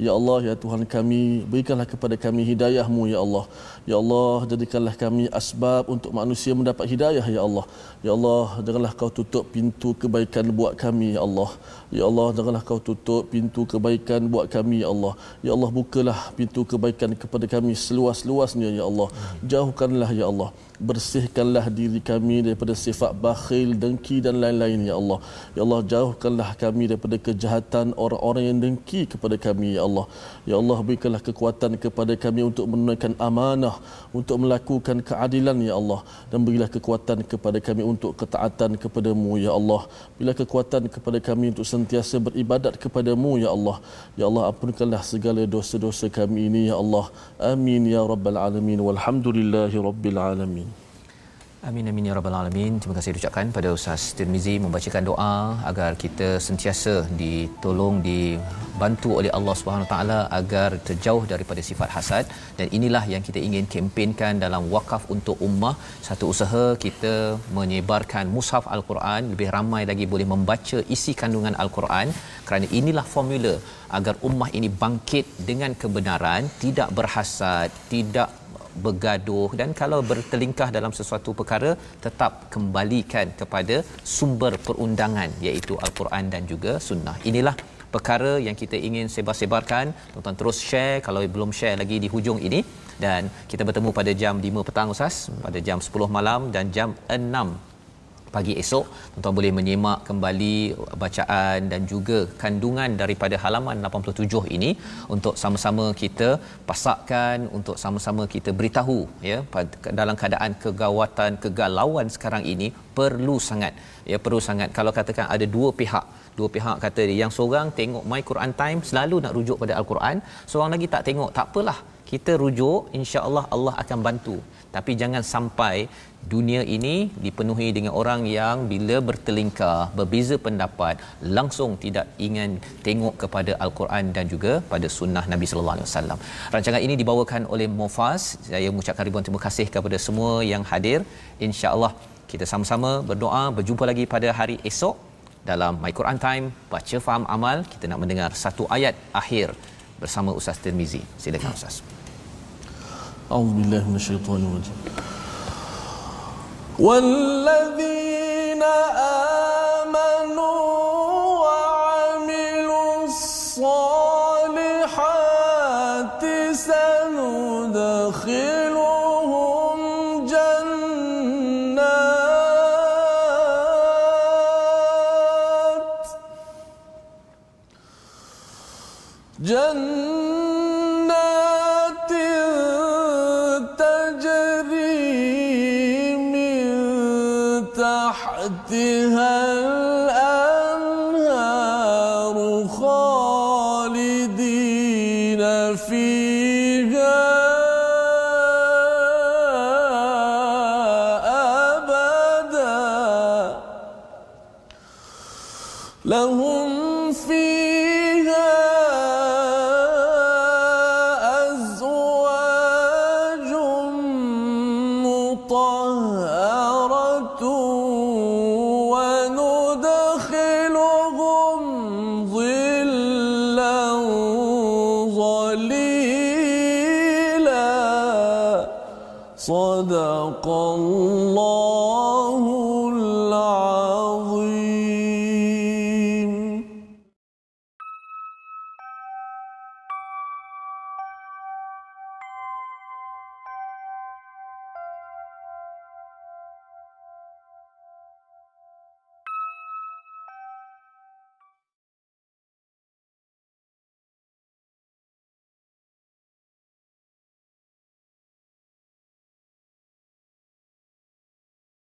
Ya Allah, Ya Tuhan kami, berikanlah kepada kami hidayahmu, Ya Allah. Ya Allah, jadikanlah kami asbab untuk manusia mendapat hidayah, Ya Allah. Ya Allah, janganlah kau tutup pintu kebaikan buat kami, Ya Allah. Ya Allah, janganlah kau tutup pintu kebaikan buat kami, Ya Allah. Ya Allah, bukalah pintu kebaikan kepada kami seluas-luasnya, Ya Allah. Jauhkanlah, Ya Allah bersihkanlah diri kami daripada sifat bakhil, dengki dan lain-lain ya Allah. Ya Allah jauhkanlah kami daripada kejahatan orang-orang yang dengki kepada kami ya Allah. Ya Allah berikanlah kekuatan kepada kami untuk menunaikan amanah, untuk melakukan keadilan ya Allah dan berilah kekuatan kepada kami untuk ketaatan kepadamu ya Allah. Bila kekuatan kepada kami untuk sentiasa beribadat kepadamu ya Allah. Ya Allah ampunkanlah segala dosa-dosa kami ini ya Allah. Amin ya rabbal alamin walhamdulillahi rabbil alamin. Amin amin ya rabbal alamin. Terima kasih ucapkan pada Ustaz Tirmizi membacakan doa agar kita sentiasa ditolong dibantu oleh Allah Subhanahu taala agar terjauh daripada sifat hasad. Dan inilah yang kita ingin kempenkan dalam wakaf untuk ummah. Satu usaha kita menyebarkan mushaf al-Quran lebih ramai lagi boleh membaca isi kandungan al-Quran. Kerana inilah formula agar ummah ini bangkit dengan kebenaran tidak berhasad tidak bergaduh dan kalau bertelingkah dalam sesuatu perkara tetap kembalikan kepada sumber perundangan iaitu al-Quran dan juga sunnah. Inilah perkara yang kita ingin sebar-sebarkan. Tuan-tuan terus share kalau belum share lagi di hujung ini dan kita bertemu pada jam 5 petang Ustaz pada jam 10 malam dan jam 6 pagi esok. Tuan-tuan boleh menyemak kembali bacaan dan juga kandungan daripada halaman 87 ini untuk sama-sama kita pasakkan untuk sama-sama kita beritahu ya dalam keadaan kegawatan kegalauan sekarang ini perlu sangat ya perlu sangat. Kalau katakan ada dua pihak dua pihak kata yang seorang tengok my Quran time selalu nak rujuk pada al-Quran seorang lagi tak tengok tak apalah. Kita rujuk insya-Allah Allah akan bantu tapi jangan sampai dunia ini dipenuhi dengan orang yang bila bertelingkar berbeza pendapat langsung tidak ingin tengok kepada al-Quran dan juga pada sunnah Nabi sallallahu alaihi wasallam. Rancangan ini dibawakan oleh Mufas. Saya mengucapkan ribuan terima kasih kepada semua yang hadir. Insya-Allah kita sama-sama berdoa berjumpa lagi pada hari esok dalam My Quran Time baca faham amal kita nak mendengar satu ayat akhir bersama Ustaz Tirmizi. Silakan Ustaz. أعوذ بالله من الشيطان الرجيم. والذين آمنوا وعملوا الصالحات